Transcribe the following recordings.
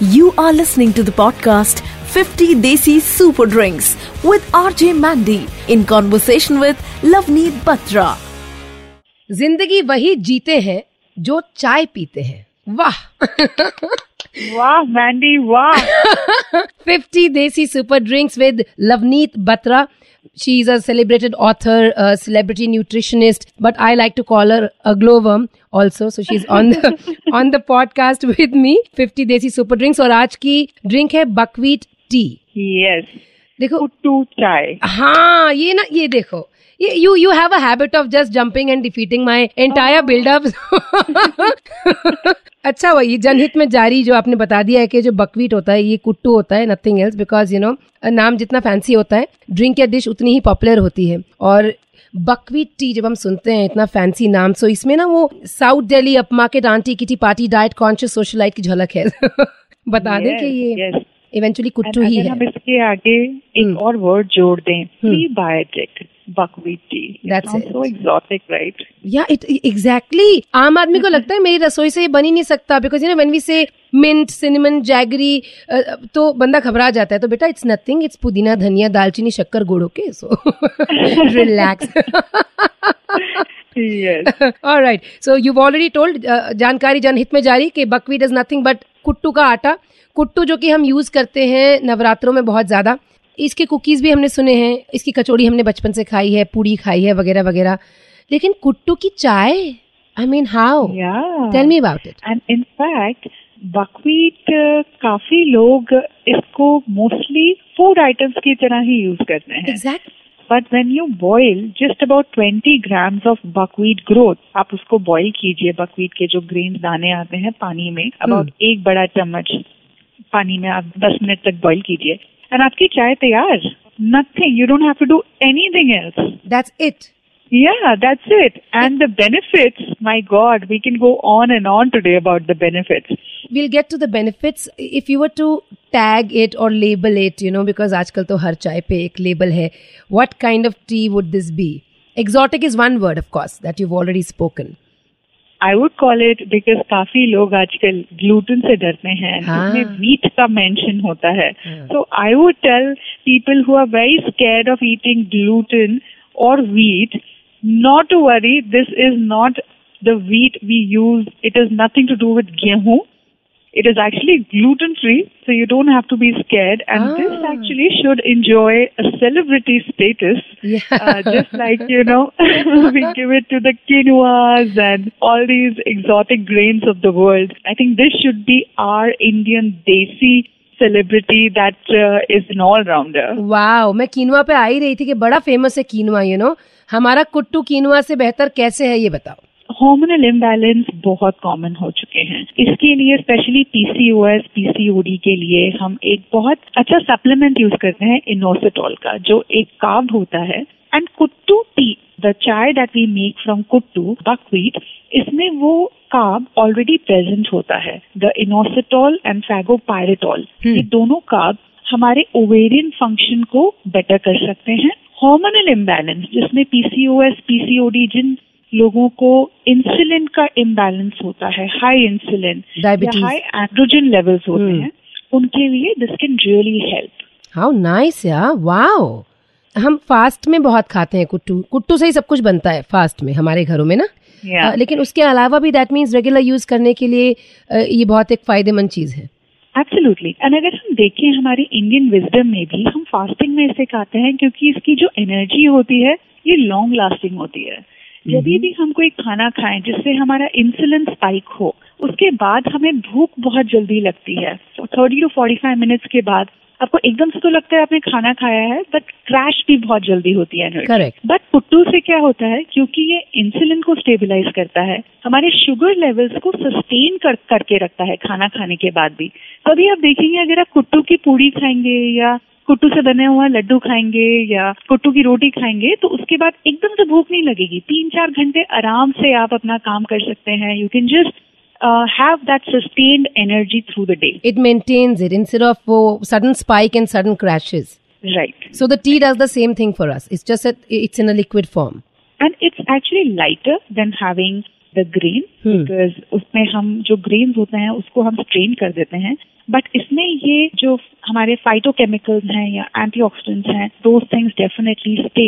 You are listening to the podcast 50 Desi Super Drinks with RJ Mandy in conversation with Lavneet Batra. जिंदगी वही जीते हैं जो चाय पीते हैं वाह वाह मैंडी वाह 50 Desi Super Drinks with Lavneet Batra. She's a celebrated author, a celebrity nutritionist, but I like to call her a glowworm also. So she's on the on the podcast with me. 50 Desi Super Drinks और आज की drink है buckwheat tea yes देखो कुट्टू चाय हाँ ये ना ये देखो। ये you you have a habit of just jumping and defeating my entire buildup अच्छा वही जनहित में जारी जो आपने बता दिया है कि जो बकवीट होता है ये कुट्टू होता है nothing else because you know नाम जितना फैंसी होता है ड्रिंक या डिश उतनी ही पॉपुलर होती है। और बकवीट टी जब हम सुनते हैं इतना फैंसी नाम सो इसमें ना वो south Delhi upmarket aunty kitty party diet conscious socialite की झलक है। बता दें कि ये इवेंचुअली कुट्टू ही है। हम इसके आगे हम्म। एक और वर्ड जोड़ दें prebiotic buckwheat tea. That's it. So exotic right या इट एग्जैक्टली आम आदमी को लगता है मेरी रसोई से ये बन ही नहीं सकता because you know when we say mint cinnamon jaggery तो बंदा घबरा जाता है तो बेटा इट्स नथिंग इट्स पुदीना धनिया दालचीनी शक्कर गुड़ okay so relax alright so you already told जानकारी जनहित में जारी कि बकवीट इज़ नथिंग बट कुट्टू का आटा कुट्टू जो कि हम यूज़ करते हैं नवरात्रों में बहुत ज़्यादा इसके कुकीज भी हमने सुने हैं इसकी कचौड़ी हमने बचपन से खाई है पूड़ी खाई है वगैरह वगैरह। लेकिन कुट्टू की चाय I mean how tell me about it and in fact buckwheat काफ़ी लोग इसको मोस्टली फ़ूड आइटम्स की तरह ही यूज़ करते हैं। But when you boil just about twenty grams of buckwheat groats आप उसको बॉईल कीजिए बकवीट के जो ग्रेन दाने आते हैं पानी में अबाउट hmm. एक बड़ा चम्मच पानी में आप दस मिनट तक बॉईल कीजिए। एंड आपकी चाय तैयार? Nothing you don't have to do anything else that's it Yeah, that's it. And the benefits, my God, we can go on and on today about the benefits. we'll get to the benefits if you were to tag it or label it you know because आजकल तो हर चाय पे एक label है what kind of tea would this be exotic is one word of course that you've already spoken I would call it because काफी लोग आजकल gluten से डरते हैं हाँ। उसमें वीट का मेंशन होता है हाँ। so I would tell people who are very scared of eating gluten or wheat not to worry this is not the wheat we use it has nothing to do with gehu it is actually gluten free so you don't have to be scared and this Ah. actually should enjoy a celebrity status yeah uh, just like you know we give it to the quinoas and all these exotic grains of the world i think this should be our indian desi celebrity that uh, is an all-rounder wow मैं कीनुआ पे आ ही रही थी कि बड़ा famous है कीनुआ you know हमारा कुट्टू कीनवा से बेहतर कैसे है ये बताओ? हॉर्मोनल इम्बैलेंस बहुत कॉमन हो चुके हैं। इसके लिए स्पेशली पीसीओएस पीसीओडी के लिए हम एक बहुत अच्छा सप्लीमेंट यूज़ करते हैं इनोसिटॉल का जो एक कार्ब होता है। एंड कुट्टू टी द चाय that we make from Kuttu buckwheat इसमें वो काब ऑलरेडी प्रेजेंट होता है। द इनोसिटॉल एंड फैगोपायरेटॉल ये दोनों काब हमारे ओवेरियन फ़ंक्शन को बेटर कर सकते हैं। हार्मोनल इम्बैलेंस जिसमें पीसीओएस पीसीओडी जिन लोगों को इंसुलिन का इम्बैलेंस होता है हाई इंसुलिन या हाई एंड्रोजन लेवल्स होते हम्म। हैं उनके लिए this can really help how nice yeah wow हम फास्ट में बहुत खाते हैं कुट्टू। कुट्टू से ही सब कुछ बनता है फास्ट में हमारे घरों में ना। Yeah. अ, लेकिन उसके अलावा भी दैट मीन्स रेगुलर यूज़ करने के लिए अ, ये बहुत एक फ़ायदेमंद चीज़ है। एब्सोल्युटली एंड अगर हम देखें हमारी इंडियन विजडम में भी हम फास्टिंग में इसे खाते हैं क्योंकि इसकी जो एनर्जी होती है ये लॉन्ग लास्टिंग होती है। जब भी हम कोई खाना खाएँ जिससे हमारा इंसुलिन स्पाइक हो उसके बाद हमें भूख बहुत जल्दी लगती है। Thirty to forty five minutes के बाद आपको एकदम से तो लगता है आपने खाना खाया है बट क्रैश भी बहुत जल्दी होती है एनर्जी करेक्ट बट कुट्टू से क्या होता है क्योंकि ये इंसुलिन को स्टेबलाइज करता है हमारे शुगर लेवल्स को सस्टेन कर करके रखता है खाना खाने के बाद भी। कभी आप देखेंगे अगर आप कुट्टू की पूड़ी खाएँगे या कुट्टू से बने हुआ लड्डू खाएँगे या कुट्टू की रोटी खाएँगे तो उसके बाद एकदम से भूख नहीं लगेगी। तीन चार घंटे आराम से आप अपना काम कर सकते हैं। You can just have that sustained energy through the day it maintains it instead of वो sudden spike and sudden crashes. Right So the tea does the same thing for us. It's just that it's in a liquid form. and it's actually lighter than having the grain Hmm. Because उसमें हम जो grains होते हैं उसको हम strain कर देते हैं बट इसमें ये जो हमारे फाइटोकेमिकल्स हैं या एंटीऑक्सीडेंट्स हैं those things definitely stay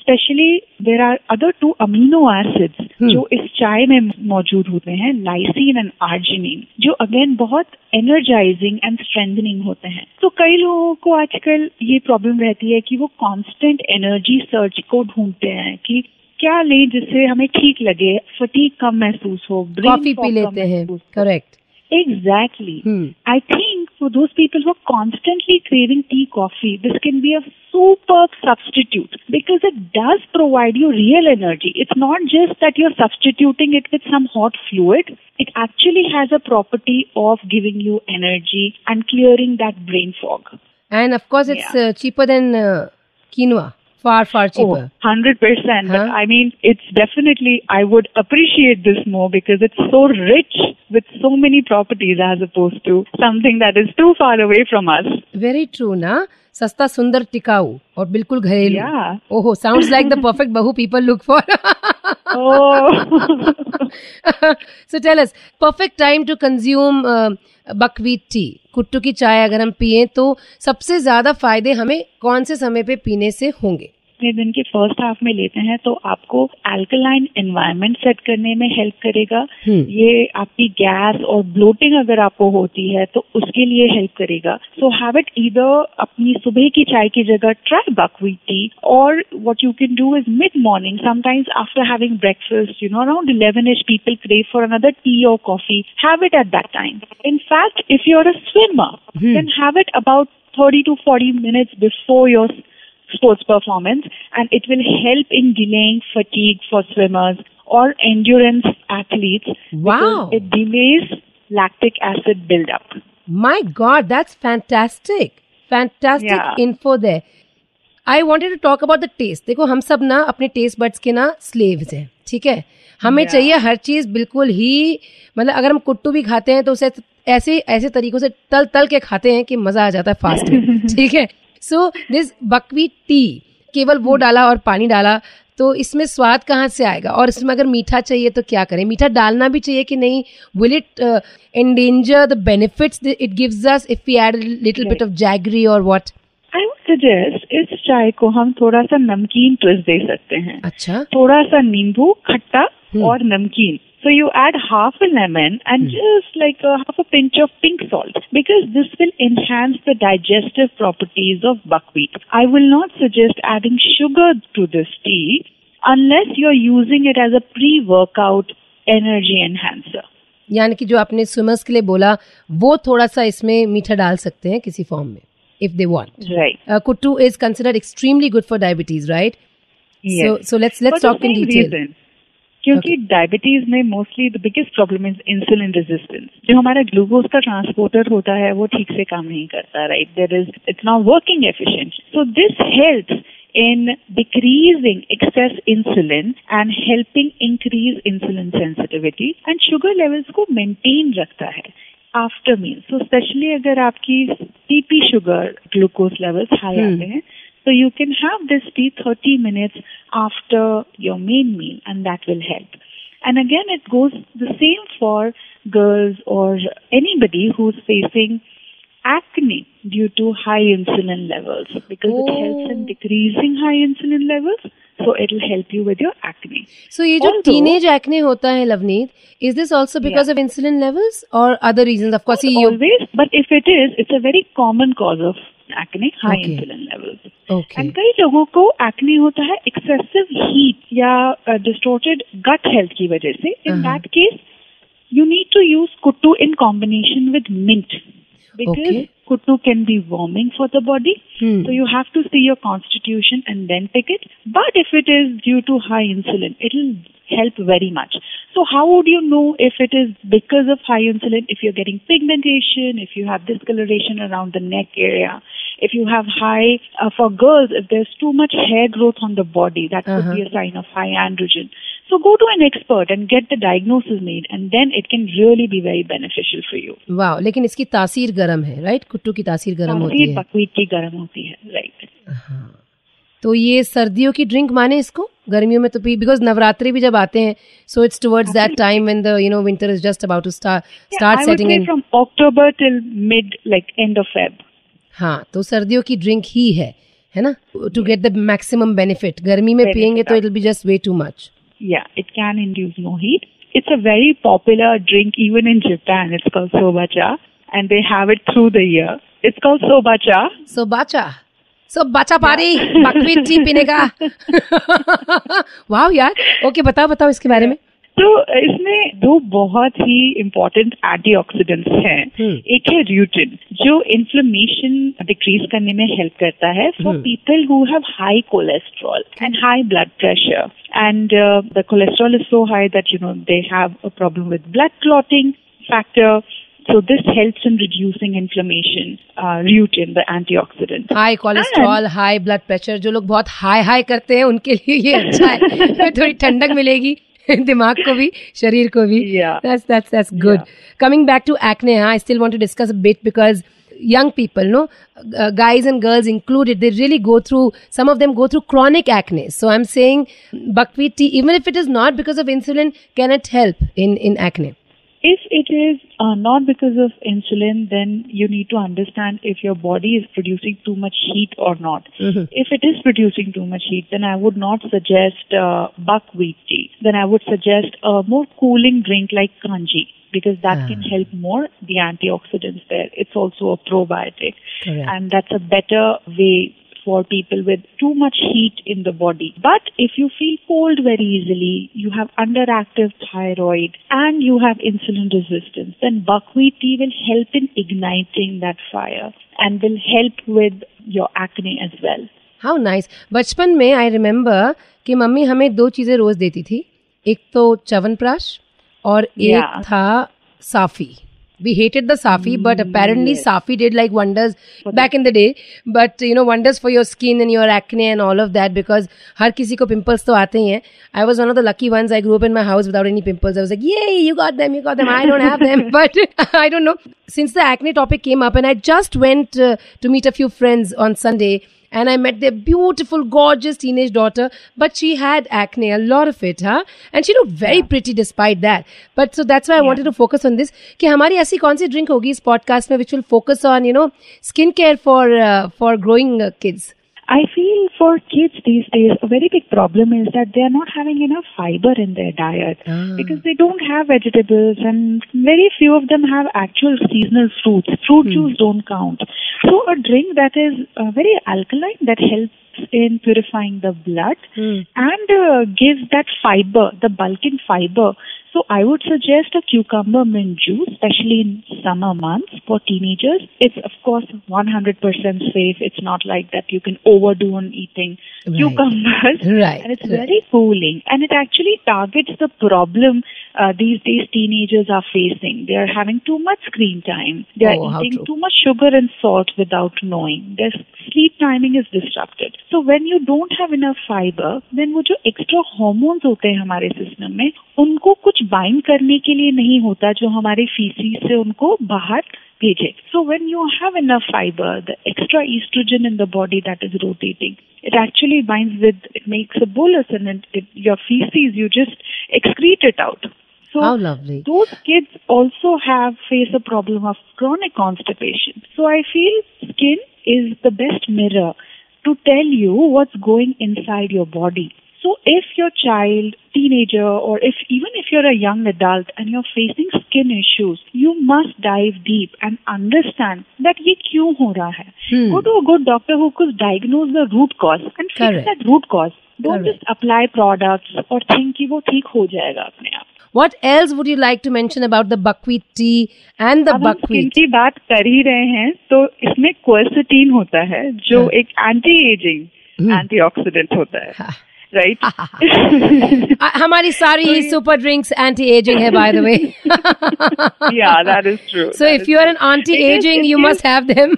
specially there are other to amino acids Hmm. जो इस चाय में मौजूद होते हैं लाइसिन एंड आर्जिनिन जो अगेन बहुत एनर्जाइजिंग एंड स्ट्रेंथनिंग होते हैं। तो कई लोगों को आजकल ये प्रॉब्लम रहती है कि वो कांस्टेंट एनर्जी सर्च को ढूंढते हैं कि क्या लें जिससे हमें ठीक लगे फटीक कम महसूस हो ब्रेन कॉफ़ी पी लेते हैं। Correct Exactly. Hmm. I think for those people who are constantly craving tea, coffee, this can be a superb substitute because it does provide you real energy. It's not just that you're substituting it with some hot fluid. It actually has a property of giving you energy and clearing that brain fog. And of course, it's yeah. uh, cheaper than uh, quinoa. Far, far oh, cheaper. Oh, 100%. Huh? But I mean, it's definitely, I would appreciate this more because it's so rich with so many properties as opposed to something that is too far away from us. Very true, na? सस्ता सुंदर टिकाऊ और बिल्कुल घरेलू Yeah. ओहो sounds like the perfect brew people look for. So tell us perfect time to consume buckwheat tea कुट्टू की चाय अगर हम पिए तो सबसे ज़्यादा फ़ायदे हमें कौन से समय पे पीने से होंगे अपने दिन के फ़र्स्ट हाफ़ में लेते हैं तो आपको अल्कलाइन एनवायरमेंट सेट करने में हेल्प करेगा हम्म। ये आपकी गैस और ब्लोटिंग अगर आपको होती है तो उसके लिए हेल्प करेगा सो हैव इट ईदर अपनी सुबह की चाय की जगह ट्राई बकवीट टी और what you can do is mid morning sometimes after having breakfast you know around 11 ish people crave for another tea और coffee have it at that time in fact if you're a swimmer Hmm. then have it about 30 to 40 minutes before your sports performance and it will help in delaying fatigue for swimmers or endurance athletes Wow. it delays lactic acid buildup. My god that's fantastic fantastic Yeah. Info there I wanted to talk about the taste देखो हम सब ना अपने taste buds के ना slaves हैं ठीक है हमें Yeah. चाहिए हर चीज़ बिल्कुल ही मतलब अगर हम कुट्टू भी खाते हैं तो उसे ऐसे ऐसे तरीकों से तल तल के खाते हैं कि मज़ा आ जाता है फास्ट में ठीक है सो दिस बकवी टी केवल वो डाला और पानी डाला तो इसमें स्वाद कहाँ से आएगा? और इसमें अगर मीठा चाहिए तो क्या करें? मीठा डालना भी चाहिए कि नहीं? Will it endanger the benefits it gives us if we add little bit of jaggery और व्हाट आई would suggest इस चाय को हम थोड़ा सा नमकीन ट्विस्ट दे सकते हैं। अच्छा। थोड़ा सा नींबू खट्टा Hmm. और नमकीन। So you add half a lemon and just like a, half a pinch of pink salt because this will enhance the digestive properties of buckwheat. I will not suggest adding sugar to this tea unless you're using it as a pre-workout energy enhancer. यानी कि जो आपने swimmers के लिए बोला वो थोड़ा सा इसमें मीठा डाल सकते हैं किसी फॉर्म में if they want Right. Kuttu is considered extremely good for diabetes right Yes. So so let's let's For the क्योंकि डायबिटीज़ में mostly the biggest problem is insulin resistance जो हमारा ग्लूकोज का ट्रांसपोर्टर होता है वो ठीक से काम नहीं करता right there is it's not working efficient so this helps in decreasing excess insulin and helping increase insulin sensitivity and sugar levels को maintain रखता है आफ्टर मील सो स्पेशली अगर आपकी टीपी शुगर ग्लूकोज लेवल्स हाई. आते हैं so you can have this tea 30 minutes after your main meal and that will help. And again, it goes the same for girls or anybody who's facing acne due to high insulin levels because it helps in Oh. decreasing high insulin levels. So it'll help you with your acne. So ये जो Although- teenage acne होता है Lovneet is this also because Yeah. of insulin levels or other reasons of course you Always, but if it is, it's a very common cause of acne, high insulin level and कई लोगों को acne होता है excessive heat या distorted gut health की वजह से। In. That case you need to use Kuttu in combination with mint because kuttu can be warming for the body. Hmm. So you have to see your constitution and then take it. But if it is due to high insulin, it will help very much. So how would you know if it is because of high insulin, if you're getting pigmentation, if you have discoloration around the neck area, if you have high, uh, for girls, if there's too much hair growth on the body, that uh-huh. could be uh-huh. a sign of high androgen. So go to an expert and get the diagnosis made and then it can really be very beneficial for you. वाह लेकिन इसकी तासीर गर्म है right कुट्टू की तासीर गर्म होती तासीर है buckwheat की गर्म होती है, right. हाँ। तो ये सर्दियों की ड्रिंक माने इसको गर्मियों में तो पी बिकॉज़ नवरात्रि भी जब आते हैं so it's towards that time when the you know winter is just about to start start setting in from October till mid, like end of Feb. हाँ तो सर्दियों की ड्रिंक ही है है ना to get the maximum benefit गर्मी में पियेंगे तो. It will be just way too much Yeah, it can induce no heat. It's a very popular drink even in Japan. It's called sobacha and they have it through the year. It's called sobacha. सो बाचा सो बाचा पारी buckwheat T पीने का वाह यार okay बताओ बताओ इसके बारे में तो इसमें दो बहुत ही इम्पोर्टेंट एंटीऑक्सीडेंट्स हैं। एक है र्यूटिन जो इन्फ्लेमेशन डिक्रीज करने में हेल्प करता है for. People who have high cholesterol and high blood pressure and the cholesterol is so high that you know they have a problem with blood clotting factor So this helps in reducing inflammation, uh, rutin, the antioxidant. High cholesterol high blood pressure जो लोग बहुत high high करते हैं उनके लिए ये अच्छा है थोड़ी ठंडक मिलेगी दिमाग को भी शरीर को भी Yeah. that's that's that's good Yeah. coming back to acne huh, i still want to discuss a bit because young people no uh, guys and girls included they really go through some of them go through chronic acne so i'm saying buckwheat tea even if it is not because of insulin can it help in in acne If it is uh, not because of insulin, then you need to understand if your body is producing too much heat or not. Mhm. If it is producing too much heat, then I would not suggest uh, buckwheat tea. Then I would suggest a more cooling drink like kanji because that Ah. can help more the antioxidants there. It's also a probiotic. Correct. And that's a better way for people with too much heat in the body. But if you feel cold very easily, you have underactive thyroid, and you have insulin resistance, then buckwheat tea will help in igniting that fire and will help with your acne as well. How nice बचपन में I remember कि mummy हमें दो चीजें रोज देती थी एक तो च्यवनप्राश और एक Yeah. था साफी we hated the safi but hmm. apparently safi did like wonders back in the day. But you know wonders for your skin and your acne and all of that because har kisi ko pimples to aate i was one of the lucky ones. I grew up in my house without any pimples. I was like yay you got them you got them. I don't have them. But i don't know. Since the acne topic came up and i just went uh, to meet a few friends on sunday and I met their beautiful, gorgeous teenage daughter, but she had acne, a lot of it, huh? And she looked very pretty despite that. But so that's why I wanted to focus on this. कि हमारी ऐसी कौन सी drink होगी इस podcast में which will focus on, you know, skincare for uh, for growing uh, kids. I feel for kids these days, a very big problem is that they are not having enough fiber in their diet Ah. because they don't have vegetables and very few of them have actual seasonal fruits. Fruit Hmm. juice don't count. So a drink that is uh, very alkaline that helps in purifying the blood Hmm. and uh, gives that fiber, the bulk in fiber. So I would suggest a cucumber mint juice, especially in summer months for teenagers. It's of course 100% safe. It's not like that you can overdo on eating Right. cucumbers. Right, And it's right. very cooling. And it actually targets the problem uh, these days teenagers are facing. They are having too much screen time. They Oh, are how eating true. too much sugar and salt without knowing. Their sleep timing is disrupted. So when you don't have enough fiber, then वो जो extra hormones होते हैं हमारे system में उनको कुछ bind करने के लिए नहीं होता जो हमारे फीसी से उनको बाहर भेजे. So when you have enough fiber, the extra estrogen in the body that is rotating, it actually binds with, it makes a bolus and it, it, your feces, you just excrete it out. So How lovely. those kids also have face a problem of chronic constipation. So I feel skin is the best mirror to tell you what's going inside your body. So if your child, teenager, or if even if you're a young adult and you're facing skin issues, you must dive deep and understand that ye kyun ho raha hai. Hmm. Go to a good doctor who could diagnose the root cause and fix Correct. that root cause. Don't Correct. just apply products or think ki wo theek ho jayega apne aap. What else would you like to mention about the buckwheat tea and the अब हम skin buckwheat? की बात कर ही रहे हैं तो इसमें क्वर्सिटीन होता है जो हाँ। एक एंटी एजिंग हम्म। एंटीऑक्सीडेंट होता है हाँ। राइट Uh, हमारी सारी ही सुपर ड्रिंक्स एंटी एजिंग है by the way yeah that is true So if you are an anti-aging, you must have them.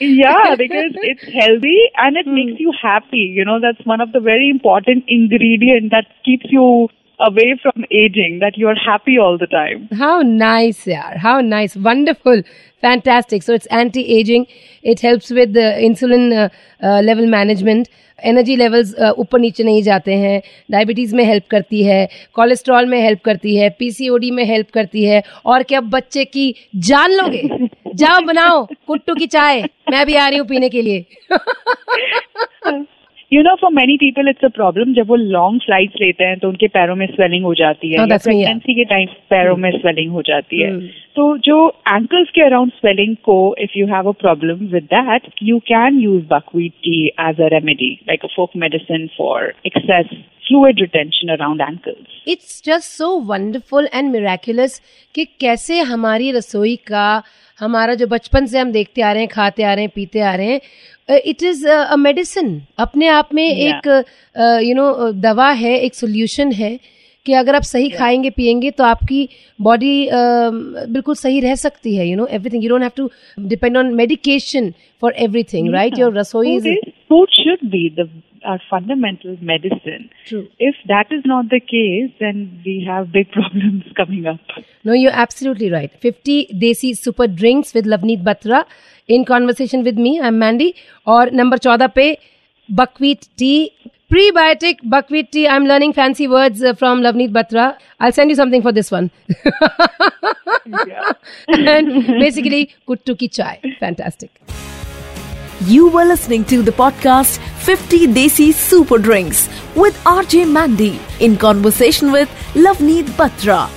yeah because it's healthy and it makes you happy you know that's one of the very important ingredient that keeps you away from aging that you're happy all the time. How nice, yeah. How nice. Wonderful. Fantastic. So it's anti-aging. It helps with the insulin uh, uh, level management. Energy levels ऊपर नीचे नहीं जाते हैं diabetes में help करती है cholesterol में help करती है पीसीओडी में हेल्प करती है और क्या बच्चे की जान लोगे जाओ बनाओ कुट्टू की चाय मैं भी आ रही हूँ पीने के लिए you know for many people it's a problem जब वो लॉन्ग फ्लाइट्स लेते हैं तो उनके पैरों में स्वेलिंग हो जाती है प्रेगनेंसी के टाइम पैरों में स्वेलिंग हो जाती है. तो जो एंकल्स के अराउंड स्वेलिंग को if you have a problem with that you can use buckwheat tea as a remedy like a folk medicine for excess fluid retention around ankles. It's just so wonderful and miraculous कि कैसे हमारी रसोई का हमारा जो बचपन से हम देखते आ रहे हैं खाते आ रहे हैं पीते आ रहे हैं इट इज़ अ मेडिसिन अपने आप में yeah. एक you uh, know you know, दवा है एक सोल्यूशन है कि अगर आप सही yeah. खाएँगे पिएँगे तो आपकी बॉडी uh, बिल्कुल सही रह सकती है you know everything you don't have to depend on medication for everything right your रसोई food should be the our fundamental medicine. True. If that is not the case, then we have big problems coming up. No, you're absolutely right. 50 Desi Super Drinks with Lavneet Batra in conversation with me. I'm Mandy. Or number 14 pe buckwheat tea. Prebiotic buckwheat tea. I'm learning fancy words uh, from Lavneet Batra. I'll send you something for this one. and basically, kuttu ki chai. Fantastic. You were listening to the podcast 50 Desi Super Drinks with RJ Mandy in conversation with Lavneet Batra